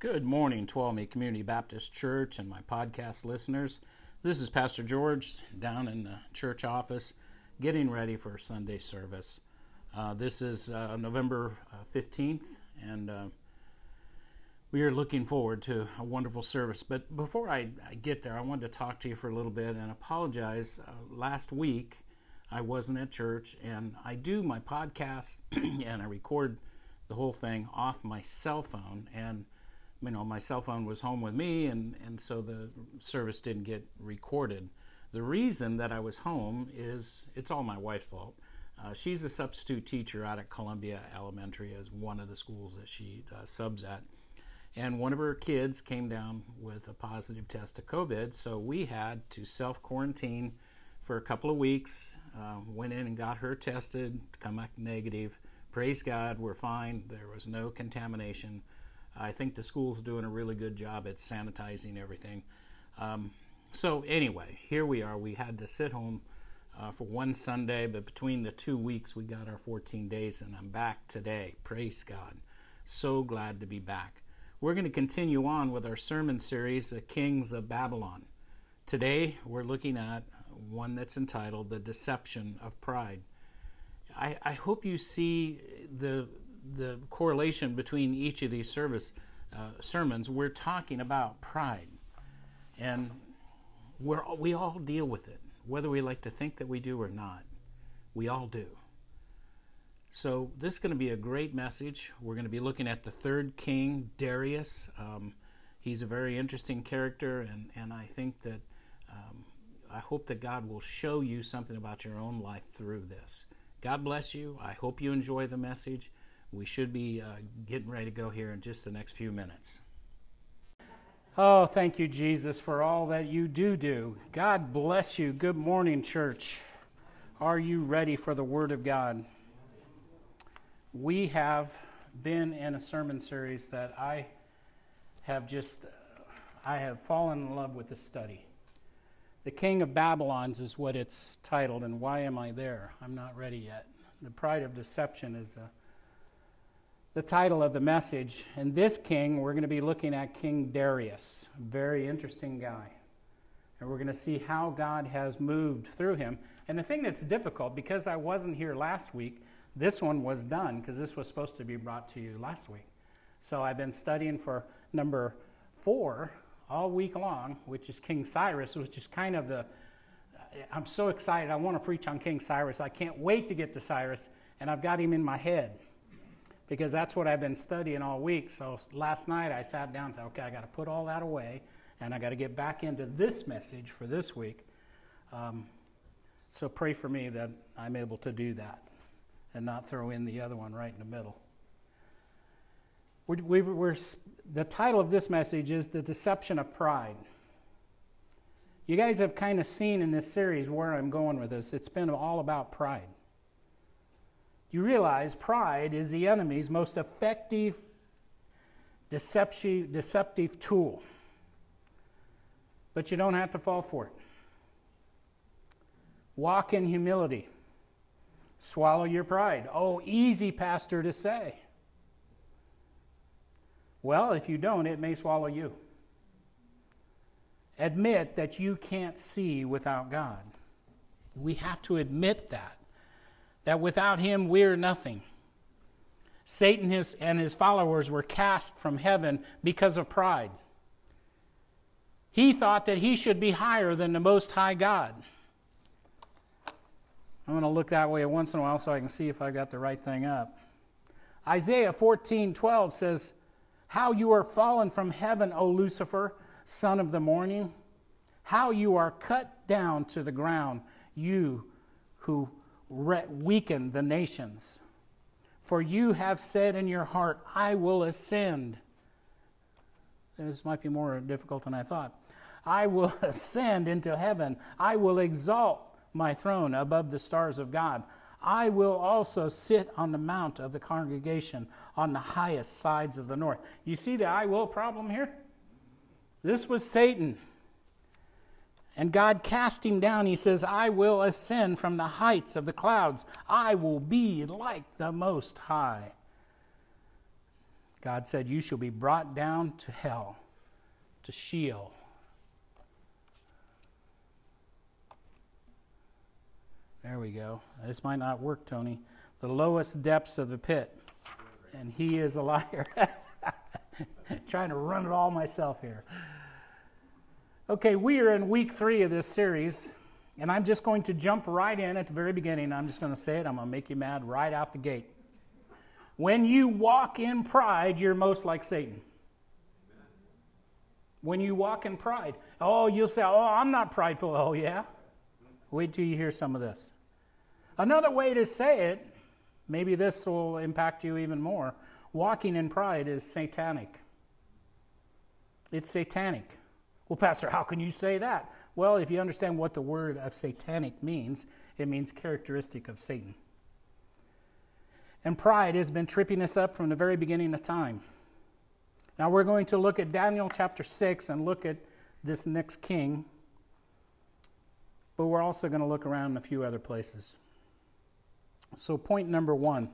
Good morning, Tuolumne Community Baptist Church and my podcast listeners. This is Pastor George down in the church office getting ready for Sunday service. Uh, this is uh, November uh, 15th, and uh, we are looking forward to a wonderful service. But before I, I, get there, I wanted to talk to you for a little bit and apologize. Uh, last week, I wasn't at church, and I do my podcast and I record the whole thing off my cell phone. And you know, my cell phone was home with me, and, and so the service didn't get recorded. The reason that I was home is it's all my wife's fault. Uh, she's a substitute teacher out at Columbia Elementary, as one of the schools that she uh, subs at. And one of her kids came down with a positive test of COVID, so we had to self quarantine for a couple of weeks. Uh, went in and got her tested, come back negative. Praise God, we're fine. There was no contamination. I think the school's doing a really good job at sanitizing everything. Um, so, anyway, here we are. We had to sit home uh, for one Sunday, but between the two weeks, we got our 14 days, and I'm back today. Praise God. So glad to be back. We're going to continue on with our sermon series, The Kings of Babylon. Today, we're looking at one that's entitled The Deception of Pride. I, I hope you see the, the correlation between each of these service uh, sermons. We're talking about pride. And we're, we all deal with it, whether we like to think that we do or not. We all do. So, this is going to be a great message. We're going to be looking at the third king, Darius. Um, he's a very interesting character, and, and I think that um, I hope that God will show you something about your own life through this. God bless you. I hope you enjoy the message. We should be uh, getting ready to go here in just the next few minutes. Oh, thank you, Jesus, for all that you do do. God bless you. Good morning, church. Are you ready for the Word of God? we have been in a sermon series that I have just I have fallen in love with the study. The King of Babylons is what it's titled, and why am I there? I'm not ready yet. The Pride of Deception is a, the title of the message. And this king, we're going to be looking at King Darius, very interesting guy. And we're going to see how God has moved through him. And the thing that's difficult, because I wasn't here last week, this one was done because this was supposed to be brought to you last week. So I've been studying for number four all week long, which is King Cyrus, which is kind of the. I'm so excited. I want to preach on King Cyrus. I can't wait to get to Cyrus, and I've got him in my head because that's what I've been studying all week. So last night I sat down and thought, okay, I got to put all that away, and I got to get back into this message for this week. Um, so pray for me that I'm able to do that and not throw in the other one right in the middle. We, we, the title of this message is The Deception of Pride. You guys have kind of seen in this series where I'm going with this. It's been all about pride. You realize pride is the enemy's most effective deceptive, deceptive tool. But you don't have to fall for it. Walk in humility. Swallow your pride. Oh, easy, Pastor, to say. Well, if you don't, it may swallow you. Admit that you can't see without God. We have to admit that. That without Him, we're nothing. Satan and his followers were cast from heaven because of pride. He thought that he should be higher than the Most High God. I'm going to look that way once in a while so I can see if I got the right thing up. Isaiah 14 12 says, How you are fallen from heaven, O Lucifer, son of the morning. How you are cut down to the ground, you who re- weaken the nations. For you have said in your heart, I will ascend. This might be more difficult than I thought. I will ascend into heaven. I will exalt my throne above the stars of God. I will also sit on the mount of the congregation on the highest sides of the north. You see the I will problem here? This was Satan. And God cast him down. He says, I will ascend from the heights of the clouds. I will be like the Most High. God said, You shall be brought down to hell, to Sheol. There we go. This might not work, Tony. The lowest depths of the pit. And he is a liar. Trying to run it all myself here. Okay, we are in week three of this series, and I'm just going to jump right in at the very beginning. I'm just going to say it. I'm going to make you mad right out the gate. When you walk in pride, you're most like Satan. When you walk in pride, oh, you'll say, Oh, I'm not prideful. Oh, yeah? Wait till you hear some of this. Another way to say it, maybe this will impact you even more walking in pride is satanic. It's satanic. Well, Pastor, how can you say that? Well, if you understand what the word of satanic means, it means characteristic of Satan. And pride has been tripping us up from the very beginning of time. Now we're going to look at Daniel chapter 6 and look at this next king. But we're also going to look around a few other places. So, point number one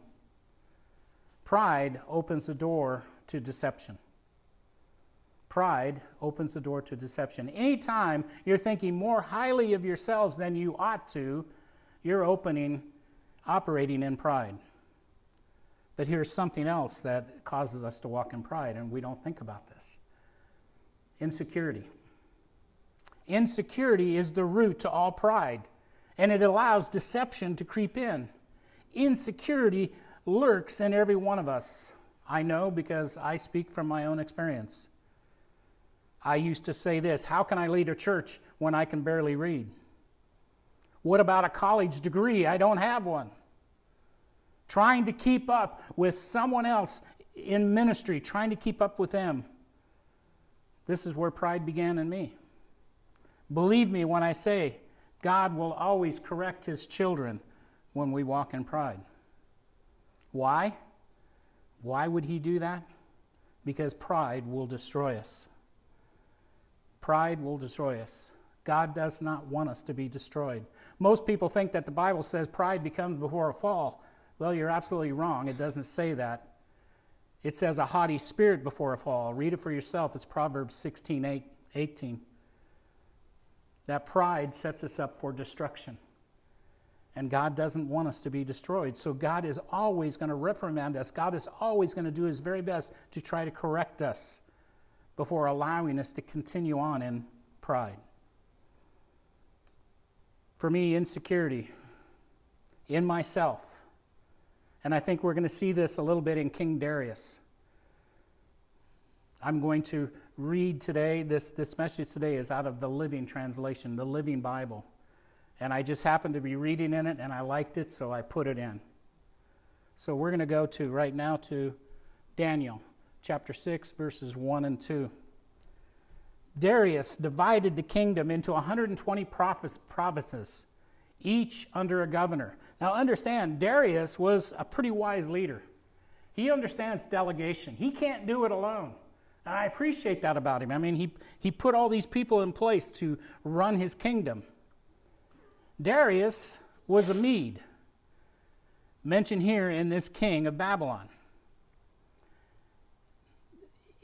pride opens the door to deception. Pride opens the door to deception. Anytime you're thinking more highly of yourselves than you ought to, you're opening, operating in pride. But here's something else that causes us to walk in pride, and we don't think about this insecurity. Insecurity is the root to all pride, and it allows deception to creep in. Insecurity lurks in every one of us. I know because I speak from my own experience. I used to say this How can I lead a church when I can barely read? What about a college degree? I don't have one trying to keep up with someone else in ministry, trying to keep up with them. This is where pride began in me. Believe me when I say God will always correct his children when we walk in pride. Why? Why would he do that? Because pride will destroy us. Pride will destroy us. God does not want us to be destroyed. Most people think that the Bible says pride becomes before a fall. Well, you're absolutely wrong. It doesn't say that. It says a haughty spirit before a fall. Read it for yourself. It's Proverbs 16 8, 18. That pride sets us up for destruction. And God doesn't want us to be destroyed. So God is always going to reprimand us. God is always going to do his very best to try to correct us before allowing us to continue on in pride. For me, insecurity in myself and I think we're going to see this a little bit in King Darius. I'm going to read today, this, this message today is out of the Living Translation, the Living Bible. And I just happened to be reading in it and I liked it, so I put it in. So we're going to go to right now to Daniel chapter 6, verses 1 and 2. Darius divided the kingdom into 120 provinces each under a governor. Now, understand, Darius was a pretty wise leader. He understands delegation, he can't do it alone. And I appreciate that about him. I mean, he, he put all these people in place to run his kingdom. Darius was a Mede, mentioned here in this king of Babylon.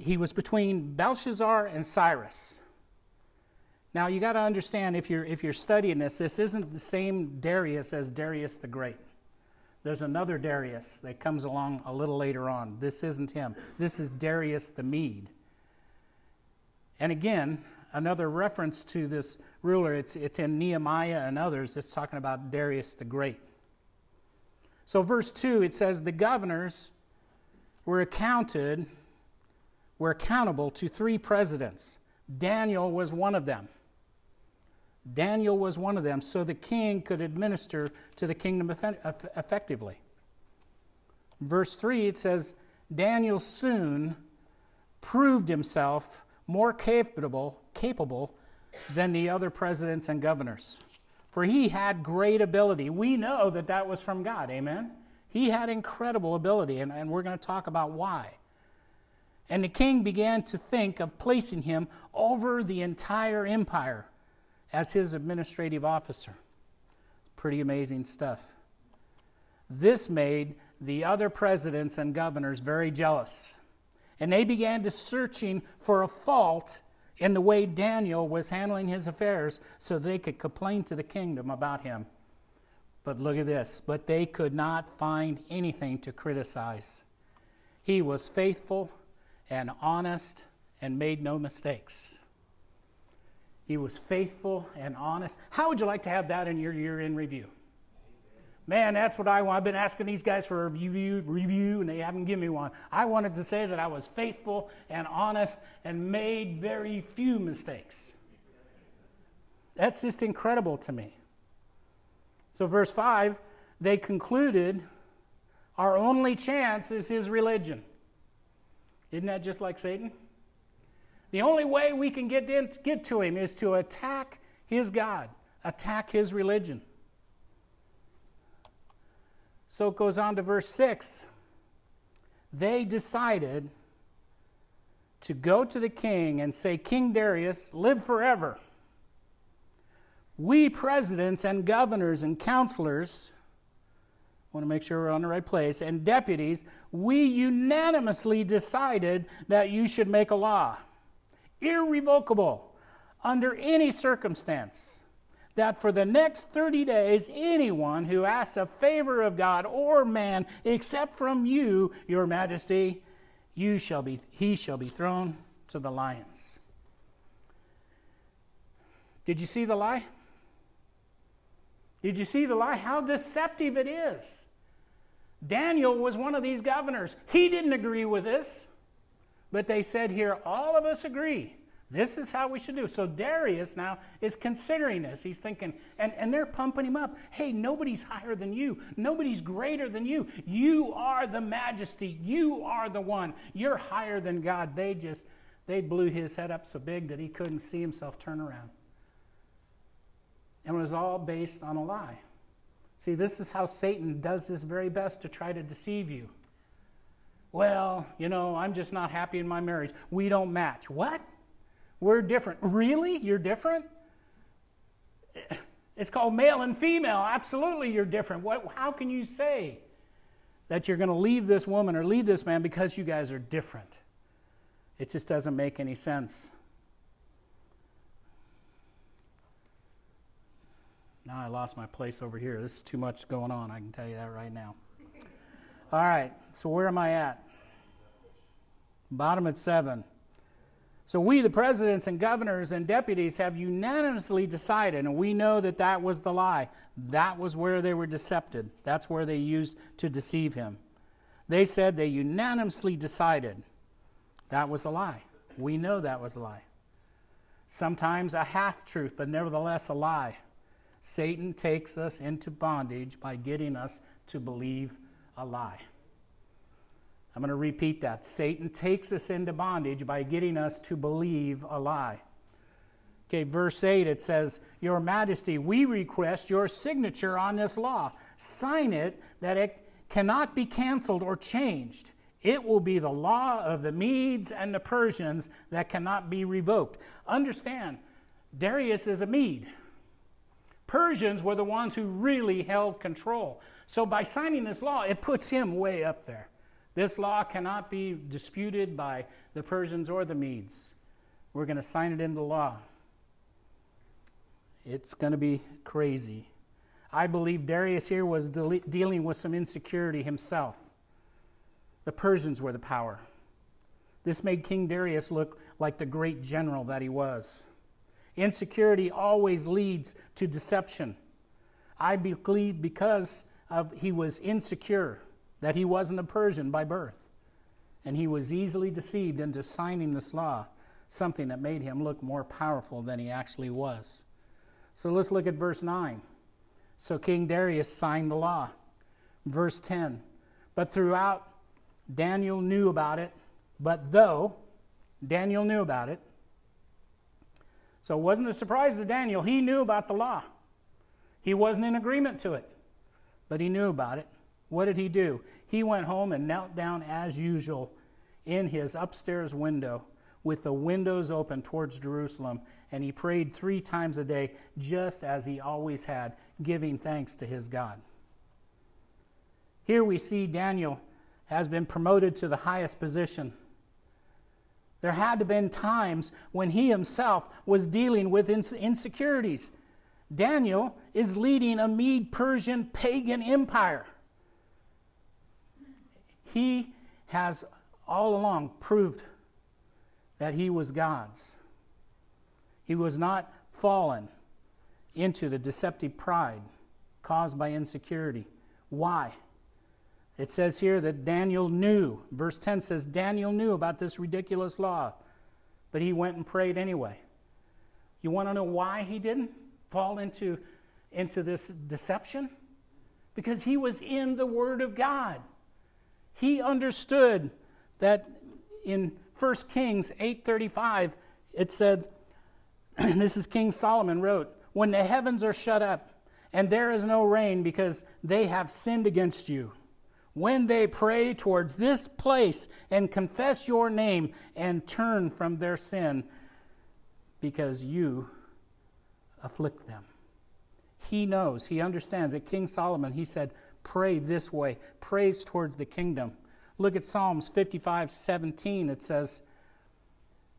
He was between Belshazzar and Cyrus. Now you got to understand if you're if you're studying this, this isn't the same Darius as Darius the Great. There's another Darius that comes along a little later on. This isn't him. This is Darius the Mede. And again, another reference to this ruler, it's, it's in Nehemiah and others, it's talking about Darius the Great. So, verse 2, it says, The governors were accounted, were accountable to three presidents. Daniel was one of them. Daniel was one of them, so the king could administer to the kingdom effectively. Verse 3, it says, Daniel soon proved himself more capable, capable than the other presidents and governors. For he had great ability. We know that that was from God. Amen? He had incredible ability, and, and we're going to talk about why. And the king began to think of placing him over the entire empire as his administrative officer. Pretty amazing stuff. This made the other presidents and governors very jealous. And they began to searching for a fault in the way Daniel was handling his affairs so they could complain to the kingdom about him. But look at this. But they could not find anything to criticize. He was faithful and honest and made no mistakes. He was faithful and honest. How would you like to have that in your year in review? Man, that's what I want. I've been asking these guys for a review, review, and they haven't given me one. I wanted to say that I was faithful and honest and made very few mistakes. That's just incredible to me. So, verse 5, they concluded our only chance is his religion. Isn't that just like Satan? The only way we can get, in, get to him is to attack his God, attack his religion. So it goes on to verse 6. They decided to go to the king and say, King Darius, live forever. We presidents and governors and counselors, want to make sure we're on the right place, and deputies, we unanimously decided that you should make a law, irrevocable, under any circumstance that for the next 30 days, anyone who asks a favor of God or man, except from you, your majesty, you shall be, he shall be thrown to the lions. Did you see the lie? Did you see the lie? How deceptive it is. Daniel was one of these governors. He didn't agree with this, but they said here, all of us agree. This is how we should do. So Darius now is considering this. He's thinking, and, and they're pumping him up. Hey, nobody's higher than you. Nobody's greater than you. You are the majesty. You are the one. You're higher than God. They just, they blew his head up so big that he couldn't see himself turn around. And it was all based on a lie. See, this is how Satan does his very best to try to deceive you. Well, you know, I'm just not happy in my marriage. We don't match. What? We're different. Really? You're different? It's called male and female. Absolutely, you're different. What, how can you say that you're going to leave this woman or leave this man because you guys are different? It just doesn't make any sense. Now I lost my place over here. This is too much going on. I can tell you that right now. All right, so where am I at? Bottom at seven. So, we, the presidents and governors and deputies, have unanimously decided, and we know that that was the lie. That was where they were decepted. That's where they used to deceive him. They said they unanimously decided that was a lie. We know that was a lie. Sometimes a half truth, but nevertheless a lie. Satan takes us into bondage by getting us to believe a lie. I'm going to repeat that. Satan takes us into bondage by getting us to believe a lie. Okay, verse 8 it says, Your Majesty, we request your signature on this law. Sign it that it cannot be canceled or changed. It will be the law of the Medes and the Persians that cannot be revoked. Understand, Darius is a Mede. Persians were the ones who really held control. So by signing this law, it puts him way up there. This law cannot be disputed by the Persians or the Medes. We're going to sign it into law. It's going to be crazy. I believe Darius here was de- dealing with some insecurity himself. The Persians were the power. This made King Darius look like the great general that he was. Insecurity always leads to deception. I believe because of he was insecure that he wasn't a Persian by birth. And he was easily deceived into signing this law, something that made him look more powerful than he actually was. So let's look at verse 9. So King Darius signed the law. Verse 10. But throughout, Daniel knew about it. But though Daniel knew about it, so it wasn't a surprise to Daniel. He knew about the law. He wasn't in agreement to it, but he knew about it. What did he do? He went home and knelt down as usual in his upstairs window with the windows open towards Jerusalem, and he prayed three times a day, just as he always had, giving thanks to his God. Here we see Daniel has been promoted to the highest position There had to been times when he himself was dealing with insecurities. Daniel is leading a Mede Persian pagan empire. He has all along proved that he was God's. He was not fallen into the deceptive pride caused by insecurity. Why? It says here that Daniel knew. Verse 10 says Daniel knew about this ridiculous law, but he went and prayed anyway. You want to know why he didn't fall into, into this deception? Because he was in the Word of God. He understood that in 1 Kings 8:35 it said this is King Solomon wrote, when the heavens are shut up and there is no rain because they have sinned against you. When they pray towards this place and confess your name and turn from their sin because you afflict them. He knows, he understands that King Solomon, he said, pray this way, praise towards the kingdom. Look at Psalms 55 17. It says,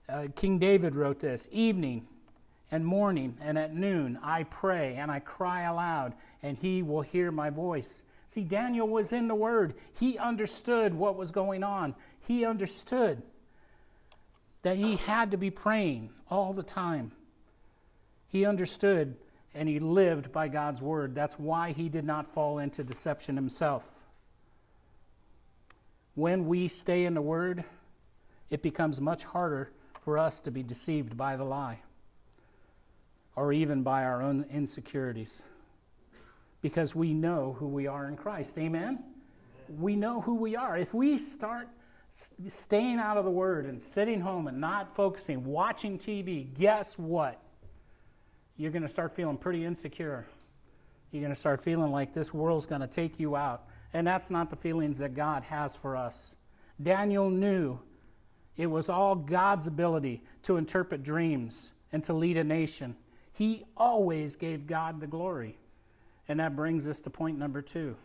uh, King David wrote this Evening and morning and at noon I pray and I cry aloud, and he will hear my voice. See, Daniel was in the Word. He understood what was going on. He understood that he had to be praying all the time. He understood and he lived by God's Word. That's why he did not fall into deception himself. When we stay in the Word, it becomes much harder for us to be deceived by the lie or even by our own insecurities because we know who we are in Christ. Amen? We know who we are. If we start staying out of the Word and sitting home and not focusing, watching TV, guess what? You're going to start feeling pretty insecure. You're going to start feeling like this world's going to take you out. And that's not the feelings that God has for us. Daniel knew it was all God's ability to interpret dreams and to lead a nation. He always gave God the glory. And that brings us to point number two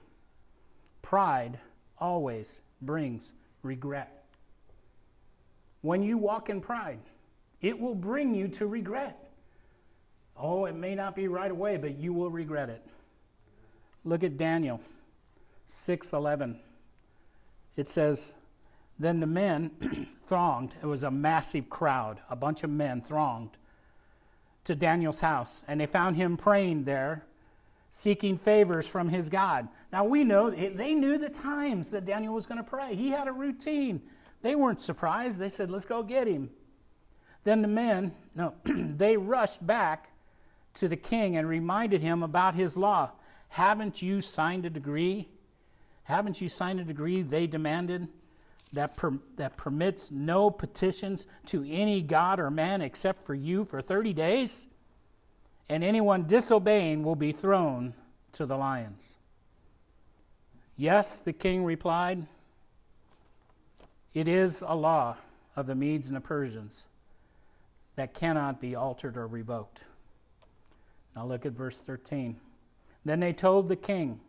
pride always brings regret. When you walk in pride, it will bring you to regret. Oh, it may not be right away, but you will regret it. Look at Daniel 6:11. It says, "Then the men thronged. It was a massive crowd, a bunch of men thronged to Daniel's house, and they found him praying there seeking favors from his God. Now we know they knew the times that Daniel was going to pray. He had a routine. They weren't surprised. They said, "Let's go get him." Then the men, no, they rushed back to the king and reminded him about his law. Haven't you signed a decree? Haven't you signed a decree they demanded that, per, that permits no petitions to any god or man except for you for 30 days? And anyone disobeying will be thrown to the lions. Yes, the king replied, it is a law of the Medes and the Persians that cannot be altered or revoked. Now look at verse 13. Then they told the king,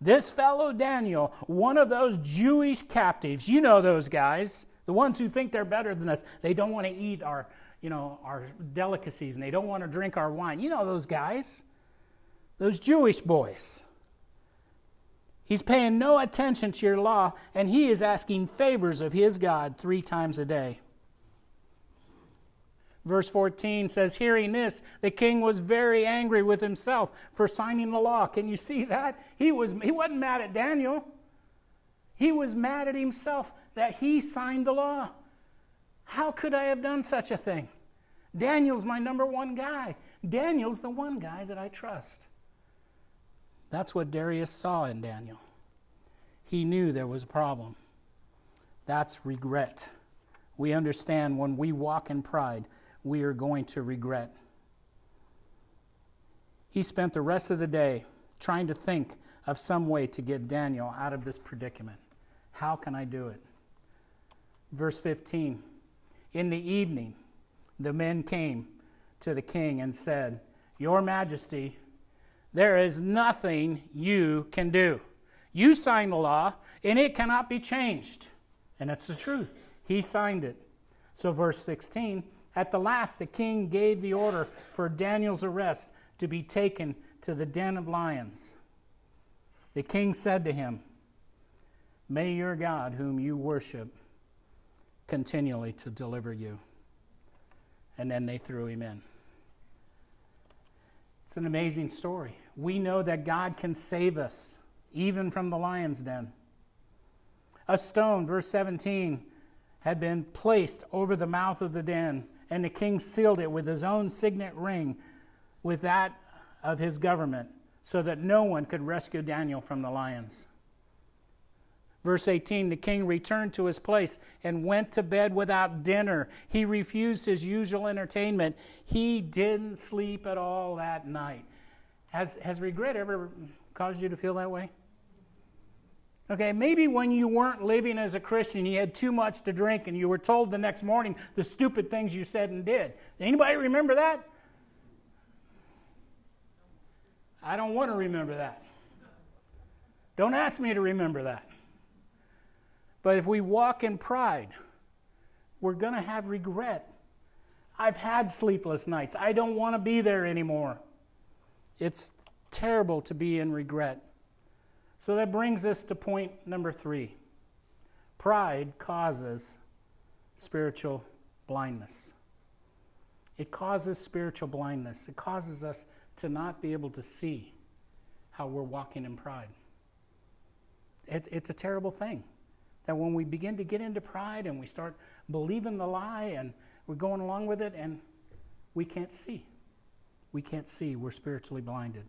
This fellow Daniel, one of those Jewish captives, you know those guys, the ones who think they're better than us, they don't want to eat our you know, our delicacies and they don't want to drink our wine. You know those guys, those Jewish boys. He's paying no attention to your law and he is asking favors of his God three times a day. Verse 14 says, Hearing this, the king was very angry with himself for signing the law. Can you see that? He, was, he wasn't mad at Daniel, he was mad at himself that he signed the law. How could I have done such a thing? Daniel's my number one guy. Daniel's the one guy that I trust. That's what Darius saw in Daniel. He knew there was a problem. That's regret. We understand when we walk in pride, we are going to regret. He spent the rest of the day trying to think of some way to get Daniel out of this predicament. How can I do it? Verse 15 in the evening, the men came to the king and said, Your Majesty, there is nothing you can do. You signed the law, and it cannot be changed. And that's the truth. He signed it. So, verse 16 At the last, the king gave the order for Daniel's arrest to be taken to the den of lions. The king said to him, May your God, whom you worship, continually to deliver you. And then they threw him in. It's an amazing story. We know that God can save us, even from the lion's den. A stone, verse 17, had been placed over the mouth of the den, and the king sealed it with his own signet ring, with that of his government, so that no one could rescue Daniel from the lions. Verse 18 The king returned to his place and went to bed without dinner. He refused his usual entertainment. He didn't sleep at all that night. Has, has regret ever caused you to feel that way? Okay, maybe when you weren't living as a Christian, you had too much to drink and you were told the next morning the stupid things you said and did. Anybody remember that? I don't want to remember that. Don't ask me to remember that. But if we walk in pride, we're going to have regret. I've had sleepless nights. I don't want to be there anymore. It's terrible to be in regret. So that brings us to point number three pride causes spiritual blindness. It causes spiritual blindness. It causes us to not be able to see how we're walking in pride. It, it's a terrible thing that when we begin to get into pride and we start believing the lie and we're going along with it and we can't see. We can't see. We're spiritually blinded.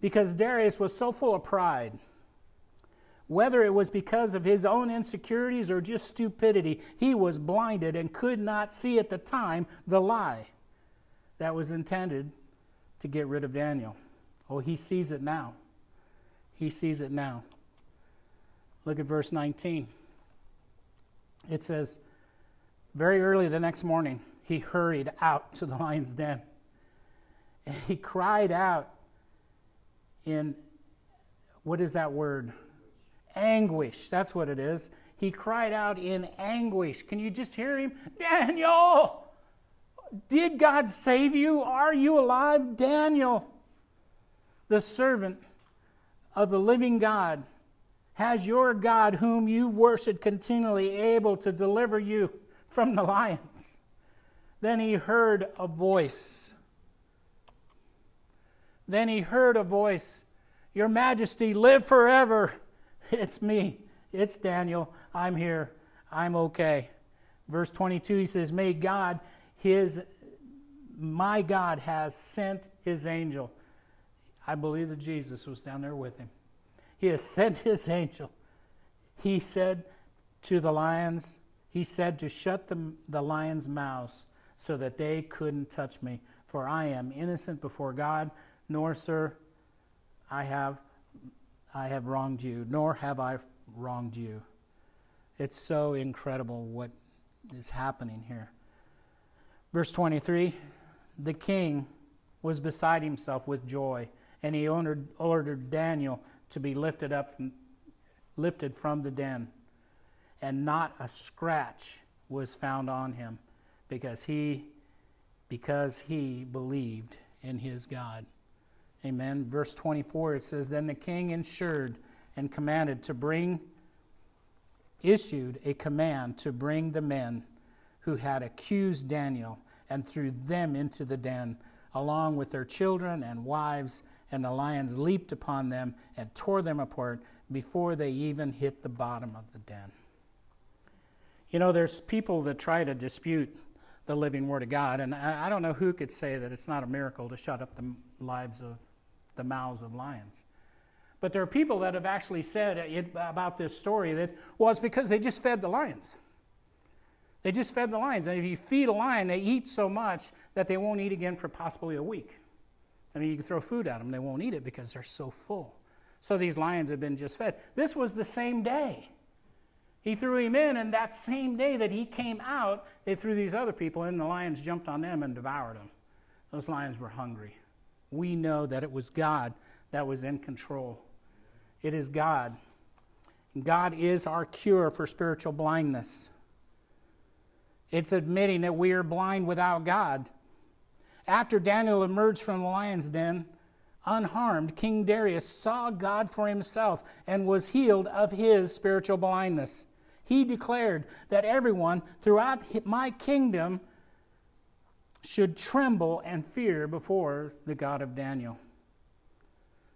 Because Darius was so full of pride, whether it was because of his own insecurities or just stupidity, he was blinded and could not see at the time the lie that was intended to get rid of Daniel. Oh, he sees it now. He sees it now. Look at verse 19. It says, Very early the next morning, he hurried out to the lion's den. And he cried out in, what is that word? Anguish. That's what it is. He cried out in anguish. Can you just hear him? Daniel! Did God save you? Are you alive? Daniel, the servant of the living God has your God, whom you worship continually, able to deliver you from the lions? Then he heard a voice. Then he heard a voice Your Majesty, live forever. It's me. It's Daniel. I'm here. I'm okay. Verse 22, he says, May God, his, my God, has sent his angel. I believe that Jesus was down there with him he has sent his angel. He said to the lions, He said to shut the, the lions' mouths so that they couldn't touch me. For I am innocent before God, nor, sir, I have, I have wronged you, nor have I wronged you. It's so incredible what is happening here. Verse 23 The king was beside himself with joy, and he ordered, ordered Daniel to be lifted up from, lifted from the den, and not a scratch was found on him, because he because he believed in his God. Amen. Verse 24 it says, Then the king ensured and commanded to bring, issued a command to bring the men who had accused Daniel and threw them into the den, along with their children and wives and the lions leaped upon them and tore them apart before they even hit the bottom of the den. You know, there's people that try to dispute the living Word of God, and I don't know who could say that it's not a miracle to shut up the lives of the mouths of lions. But there are people that have actually said about this story that, well, it's because they just fed the lions. They just fed the lions. And if you feed a lion, they eat so much that they won't eat again for possibly a week. I mean, you can throw food at them, they won't eat it because they're so full. So these lions have been just fed. This was the same day. He threw him in, and that same day that he came out, they threw these other people in, and the lions jumped on them and devoured them. Those lions were hungry. We know that it was God that was in control. It is God. God is our cure for spiritual blindness. It's admitting that we are blind without God. After Daniel emerged from the lion's den unharmed, King Darius saw God for himself and was healed of his spiritual blindness. He declared that everyone throughout my kingdom should tremble and fear before the God of Daniel.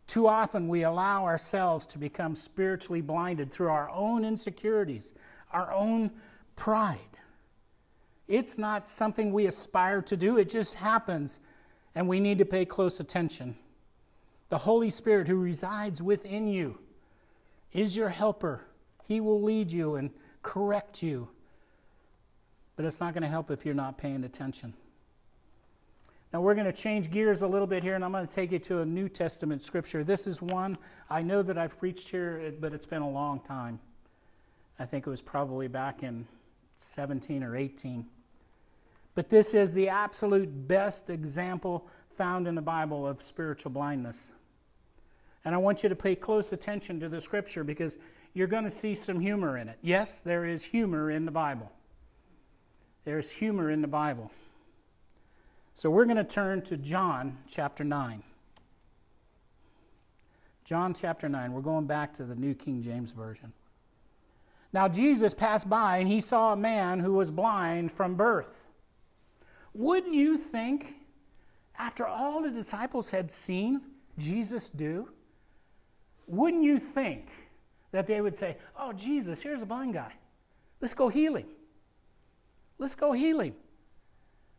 Too often we allow ourselves to become spiritually blinded through our own insecurities, our own pride. It's not something we aspire to do, it just happens, and we need to pay close attention. The Holy Spirit who resides within you is your helper. He will lead you and correct you. But it's not going to help if you're not paying attention. Now, we're going to change gears a little bit here, and I'm going to take you to a New Testament scripture. This is one I know that I've preached here, but it's been a long time. I think it was probably back in 17 or 18. But this is the absolute best example found in the Bible of spiritual blindness. And I want you to pay close attention to the scripture because you're going to see some humor in it. Yes, there is humor in the Bible. There's humor in the Bible. So we're going to turn to John chapter 9. John chapter 9. We're going back to the New King James Version. Now, Jesus passed by and he saw a man who was blind from birth. Wouldn't you think, after all the disciples had seen Jesus do, wouldn't you think that they would say, Oh, Jesus, here's a blind guy. Let's go heal him. Let's go heal him.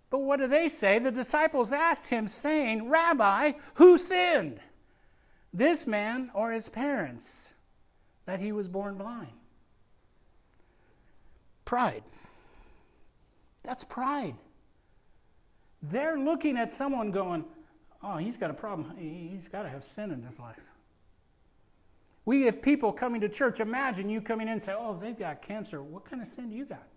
But what do they say? The disciples asked him, saying, Rabbi, who sinned? This man or his parents, that he was born blind? Pride. That's pride. They're looking at someone going, Oh, he's got a problem. He's got to have sin in his life. We have people coming to church. Imagine you coming in and say, Oh, they've got cancer. What kind of sin do you got?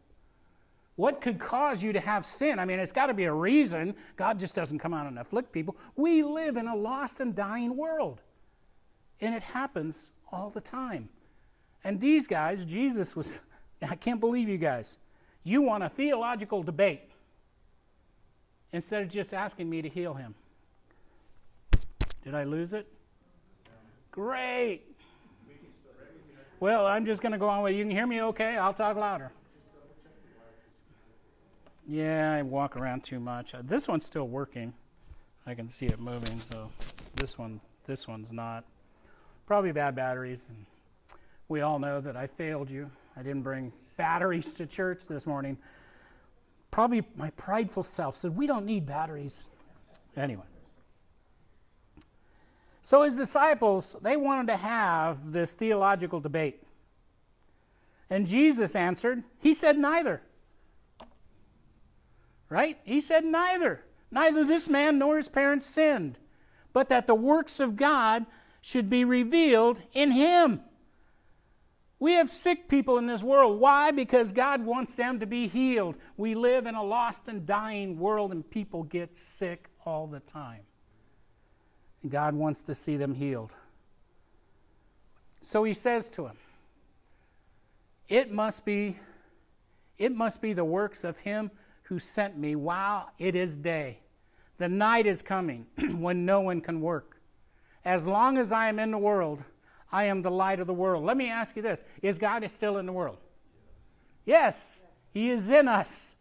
What could cause you to have sin? I mean, it's got to be a reason. God just doesn't come out and afflict people. We live in a lost and dying world, and it happens all the time. And these guys, Jesus was, I can't believe you guys. You want a theological debate instead of just asking me to heal him. Did I lose it? Great. Well, I'm just going to go on with you. can hear me okay? I'll talk louder. Yeah, I walk around too much. Uh, this one's still working. I can see it moving, so this one this one's not. Probably bad batteries. We all know that I failed you. I didn't bring batteries to church this morning. Probably my prideful self said, We don't need batteries. Anyway. So his disciples, they wanted to have this theological debate. And Jesus answered, He said, Neither. Right? He said, Neither. Neither this man nor his parents sinned, but that the works of God should be revealed in him. We have sick people in this world. Why? Because God wants them to be healed. We live in a lost and dying world, and people get sick all the time. And God wants to see them healed. So he says to him, It must be, it must be the works of him who sent me while it is day. The night is coming when no one can work. As long as I am in the world, I am the light of the world. Let me ask you this Is God still in the world? Yes, He is in us.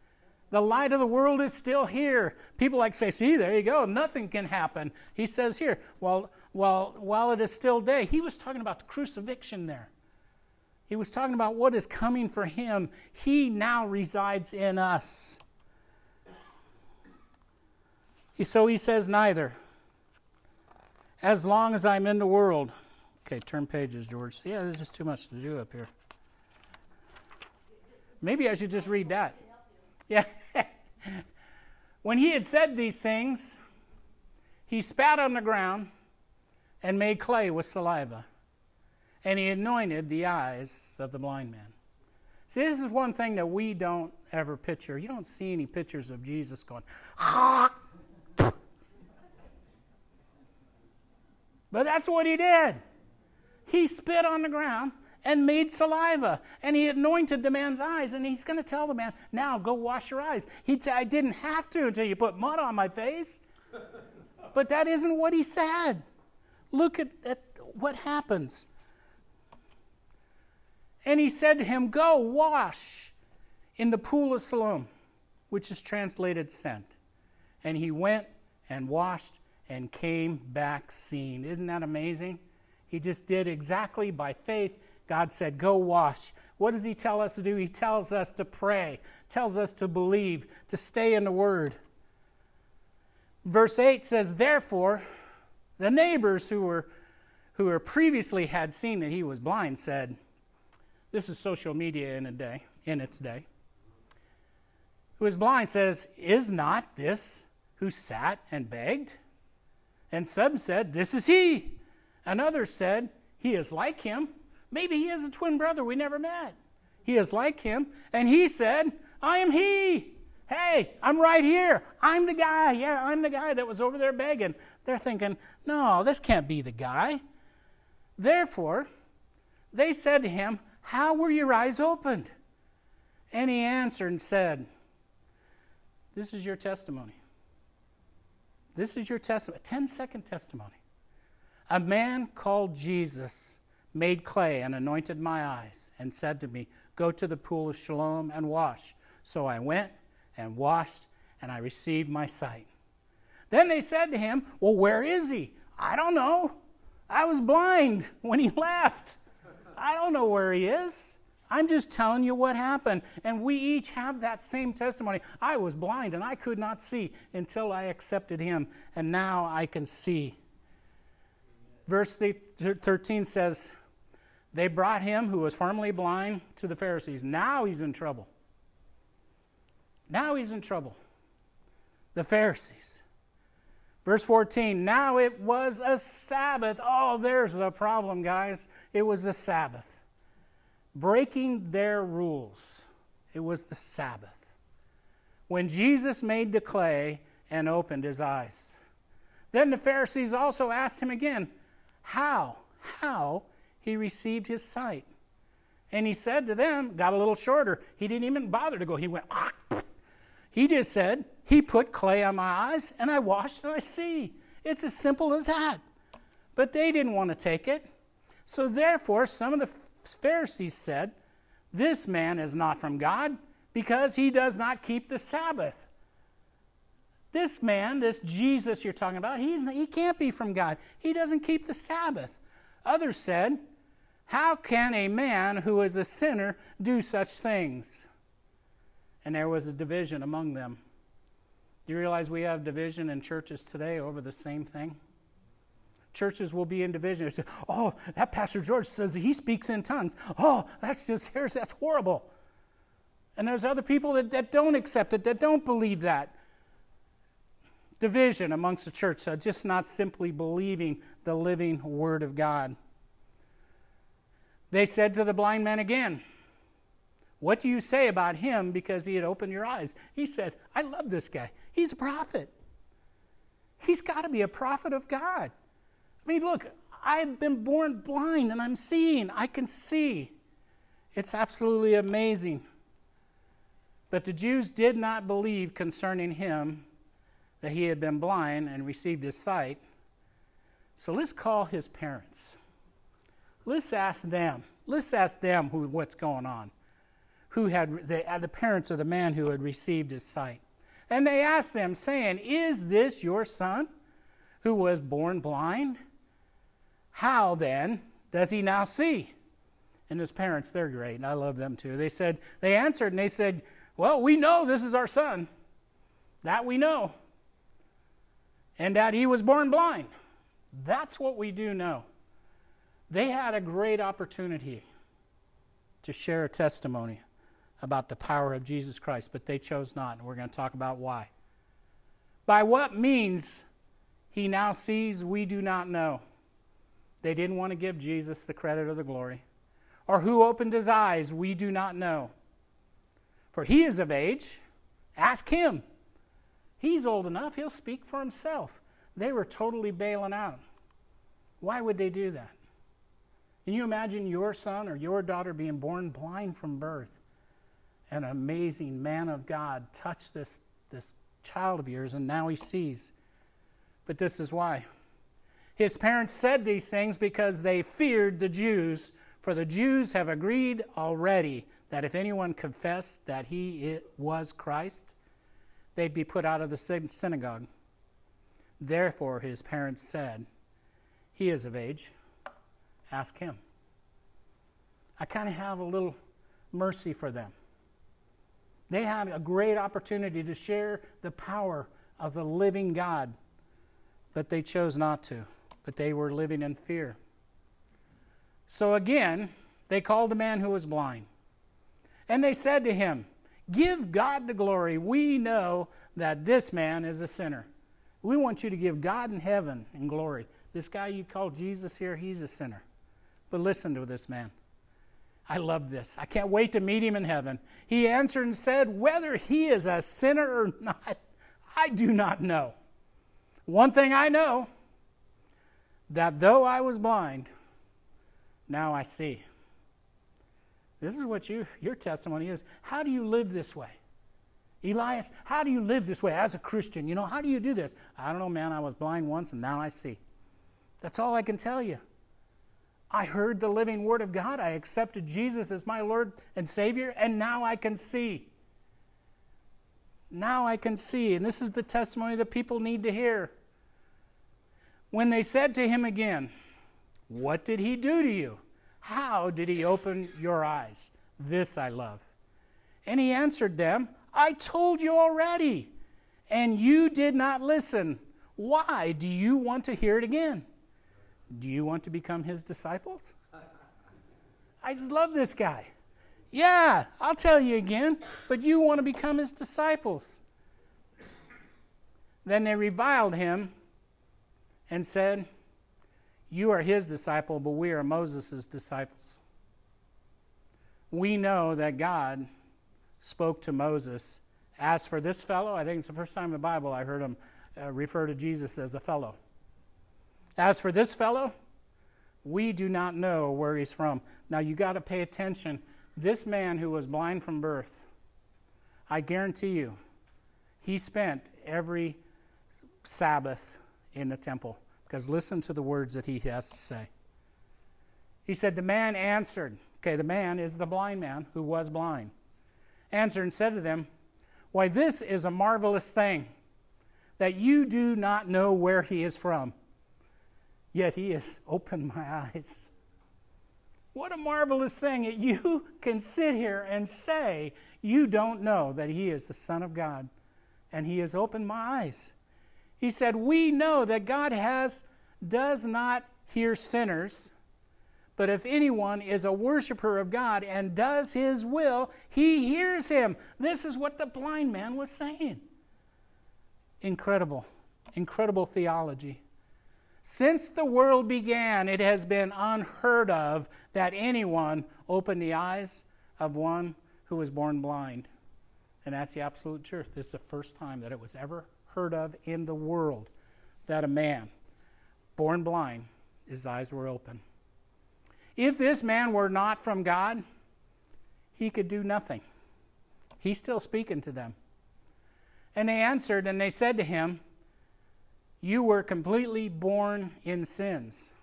The light of the world is still here. People like say, see, there you go, nothing can happen. He says here, well, while, while it is still day, he was talking about the crucifixion there. He was talking about what is coming for him. He now resides in us. So he says, neither. As long as I'm in the world. Okay, turn pages, George. Yeah, there's just too much to do up here. Maybe I should just read that. Yeah. when he had said these things, he spat on the ground and made clay with saliva, and he anointed the eyes of the blind man. See, this is one thing that we don't ever picture. You don't see any pictures of Jesus going, But that's what he did. He spit on the ground and made saliva. And he anointed the man's eyes. And he's going to tell the man, now go wash your eyes. He'd say, I didn't have to until you put mud on my face. but that isn't what he said. Look at, at what happens. And he said to him, Go wash in the pool of Siloam, which is translated sent. And he went and washed and came back seeing. Isn't that amazing? He just did exactly by faith. God said, Go wash. What does He tell us to do? He tells us to pray, tells us to believe, to stay in the Word. Verse 8 says, Therefore, the neighbors who were who were previously had seen that he was blind said, This is social media in a day, in its day. Who is blind says, Is not this who sat and begged? And some said, This is he. And others said, He is like him. Maybe he is a twin brother we never met. He is like him. And he said, I am he. Hey, I'm right here. I'm the guy. Yeah, I'm the guy that was over there begging. They're thinking, No, this can't be the guy. Therefore, they said to him, How were your eyes opened? And he answered and said, This is your testimony. This is your testimony, a 10 second testimony. A man called Jesus made clay and anointed my eyes and said to me, Go to the pool of Siloam and wash. So I went and washed, and I received my sight. Then they said to him, Well, where is he? I don't know. I was blind when he left. I don't know where he is. I'm just telling you what happened. And we each have that same testimony. I was blind and I could not see until I accepted him, and now I can see. Verse 13 says, They brought him who was formerly blind to the Pharisees. Now he's in trouble. Now he's in trouble. The Pharisees. Verse 14, now it was a Sabbath. Oh, there's a problem, guys. It was a Sabbath breaking their rules. It was the Sabbath. When Jesus made the clay and opened his eyes. Then the Pharisees also asked him again, how, how he received his sight. And he said to them, got a little shorter. He didn't even bother to go. He went, he just said, He put clay on my eyes and I washed and I see. It's as simple as that. But they didn't want to take it. So therefore, some of the Pharisees said, This man is not from God because he does not keep the Sabbath. This man, this Jesus you're talking about, he's, he can't be from God. He doesn't keep the Sabbath. Others said, How can a man who is a sinner do such things? And there was a division among them. Do you realize we have division in churches today over the same thing? churches will be in division. Say, oh, that Pastor George says he speaks in tongues. Oh, that's just. That's horrible. And there's other people that, that don't accept it, that don't believe that. Division amongst the church, so just not simply believing the living Word of God. They said to the blind man again, What do you say about him because he had opened your eyes? He said, I love this guy. He's a prophet. He's got to be a prophet of God. I mean, look, I've been born blind and I'm seeing. I can see. It's absolutely amazing. But the Jews did not believe concerning him that he had been blind and received his sight. So let's call his parents. Let's ask them. Let's ask them who, what's going on. Who had the, uh, the parents of the man who had received his sight. And they asked them, saying, Is this your son who was born blind? How then does he now see? And his parents, they're great, and I love them too. They said, they answered and they said, Well, we know this is our son. That we know. And that he was born blind. That's what we do know. They had a great opportunity to share a testimony about the power of Jesus Christ, but they chose not, and we're going to talk about why. By what means he now sees, we do not know. They didn't want to give Jesus the credit or the glory. Or who opened his eyes, we do not know. For he is of age. Ask him. He's old enough, he'll speak for himself. They were totally bailing out. Why would they do that? Can you imagine your son or your daughter being born blind from birth? An amazing man of God touched this, this child of yours, and now he sees. But this is why. His parents said these things because they feared the Jews, for the Jews have agreed already that if anyone confessed that he was Christ, they'd be put out of the synagogue. Therefore, his parents said, He is of age. Ask him. I kind of have a little mercy for them. They had a great opportunity to share the power of the living God, but they chose not to. But they were living in fear. So again, they called the man who was blind. And they said to him, Give God the glory. We know that this man is a sinner. We want you to give God in heaven and glory. This guy you call Jesus here, he's a sinner. But listen to this man. I love this. I can't wait to meet him in heaven. He answered and said, Whether he is a sinner or not, I do not know. One thing I know that though I was blind, now I see. This is what you, your testimony is. How do you live this way? Elias, how do you live this way as a Christian? You know, how do you do this? I don't know, man. I was blind once and now I see. That's all I can tell you. I heard the living word of God. I accepted Jesus as my Lord and Savior, and now I can see. Now I can see. And this is the testimony that people need to hear. When they said to him again, What did he do to you? How did he open your eyes? This I love. And he answered them, I told you already, and you did not listen. Why do you want to hear it again? Do you want to become his disciples? I just love this guy. Yeah, I'll tell you again, but you want to become his disciples. Then they reviled him and said, You are his disciple, but we are Moses' disciples. We know that God spoke to Moses. As for this fellow, I think it's the first time in the Bible I heard him uh, refer to Jesus as a fellow. As for this fellow, we do not know where he's from. Now you got to pay attention. This man who was blind from birth, I guarantee you, he spent every Sabbath in the temple. Because listen to the words that he has to say. He said, The man answered, okay, the man is the blind man who was blind, answered and said to them, Why, this is a marvelous thing that you do not know where he is from yet He has opened my eyes. What a marvelous thing that you can sit here and say you don't know that He is the Son of God and He has opened my eyes. He said, We know that God has, does not hear sinners, but if anyone is a worshiper of God and does His will, He hears him. This is what the blind man was saying. Incredible, incredible theology. Since the world began, it has been unheard of that anyone opened the eyes of one who was born blind. And that's the absolute truth. This is the first time that it was ever heard of in the world that a man born blind, his eyes were open. If this man were not from God, he could do nothing. He's still speaking to them. And they answered and they said to him, you were completely born in sins.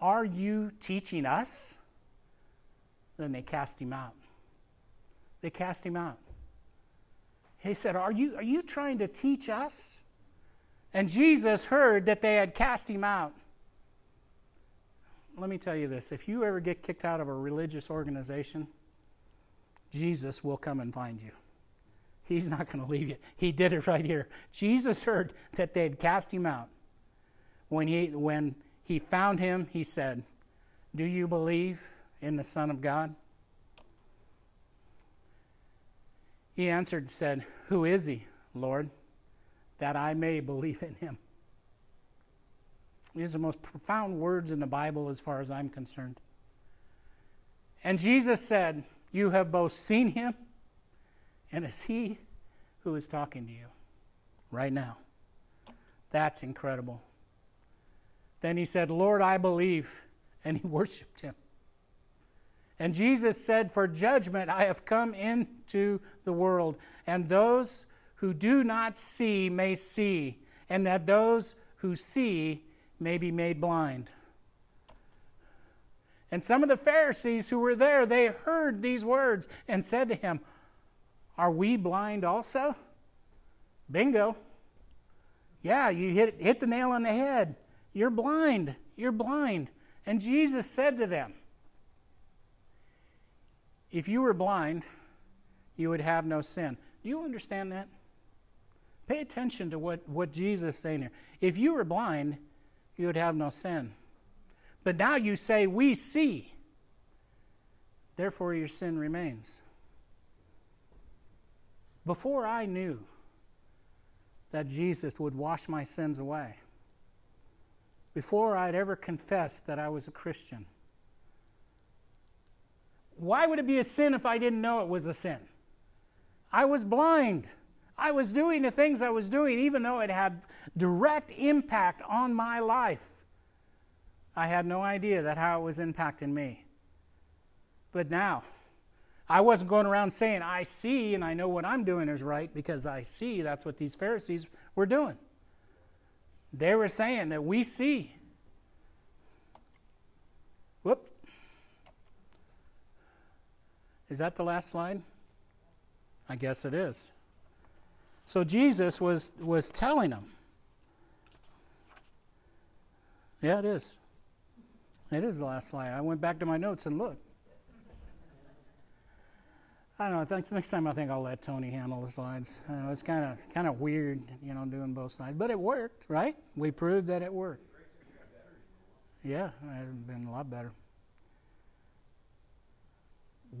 Are you teaching us? Then they cast him out. They cast him out. He said, Are you, are you trying to teach us? And Jesus heard that they had cast him out. Let me tell you this if you ever get kicked out of a religious organization, Jesus will come and find you. He's not going to leave you. He did it right here. Jesus heard that they had cast him out. When he, when he found him, he said, Do you believe in the Son of God? He answered and said, Who is he, Lord, that I may believe in him? These are the most profound words in the Bible as far as I'm concerned. And Jesus said, You have both seen him and it's He who is talking to you right now. That's incredible. Then he said, Lord, I believe. and he worshiped him. And Jesus said, For judgment I have come into the world, and those who do not see may see, and that those who see may be made blind. And some of the Pharisees who were there, they heard these words and said to him, Are we blind also? Bingo. Yeah, you hit, hit the nail on the head. You're blind. You're blind. And Jesus said to them, If you were blind, you would have no sin. Do you understand that? Pay attention to what, what Jesus is saying here. If you were blind, you would have no sin. But now you say, We see. Therefore, your sin remains. Before I knew that Jesus would wash my sins away, before I'd ever confessed that I was a Christian, why would it be a sin if I didn't know it was a sin? I was blind. I was doing the things I was doing, even though it had direct impact on my life. I had no idea that how it was impacting me. But now, I wasn't going around saying, I see and I know what I'm doing is right because I see. That's what these Pharisees were doing. They were saying that we see. Whoop. Is that the last slide? I guess it is. So Jesus was, was telling them. Yeah, it is. It is the last slide. I went back to my notes and looked. I don't know. Next time, I think I'll let Tony handle the slides. Know, it's kind of kind of weird, you know, doing both sides, but it worked, right? We proved that it worked. Yeah, it's been a lot better.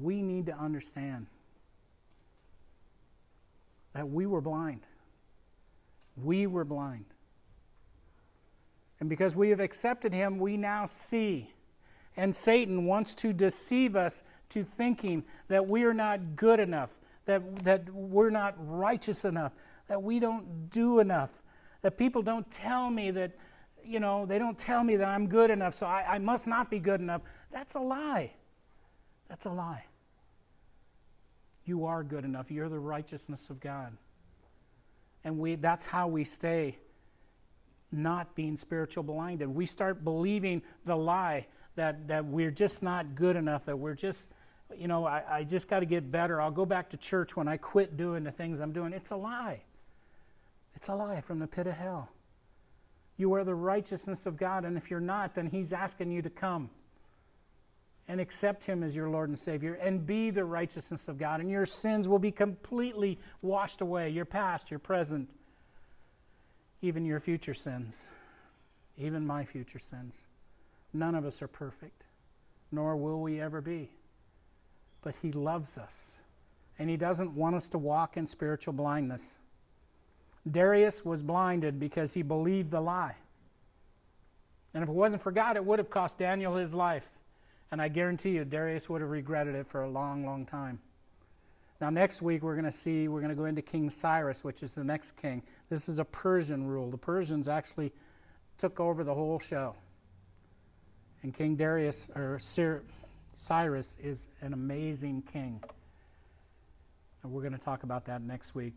We need to understand that we were blind. We were blind. And because we have accepted him, we now see. And Satan wants to deceive us to thinking that we are not good enough, that, that we're not righteous enough, that we don't do enough, that people don't tell me that, you know, they don't tell me that I'm good enough, so I, I must not be good enough. That's a lie. That's a lie. You are good enough. You're the righteousness of God. And we, that's how we stay not being spiritual blinded. We start believing the lie that, that we're just not good enough, that we're just, you know, I, I just got to get better. I'll go back to church when I quit doing the things I'm doing. It's a lie. It's a lie from the pit of hell. You are the righteousness of God, and if you're not, then He's asking you to come and accept Him as your Lord and Savior and be the righteousness of God, and your sins will be completely washed away your past, your present, even your future sins, even my future sins. None of us are perfect, nor will we ever be. But He loves us, and He doesn't want us to walk in spiritual blindness. Darius was blinded because he believed the lie. And if it wasn't for God, it would have cost Daniel his life. And I guarantee you, Darius would have regretted it for a long, long time. Now, next week, we're going to see, we're going to go into King Cyrus, which is the next king. This is a Persian rule. The Persians actually took over the whole show. And King Darius, or Cyrus, is an amazing king. And we're going to talk about that next week.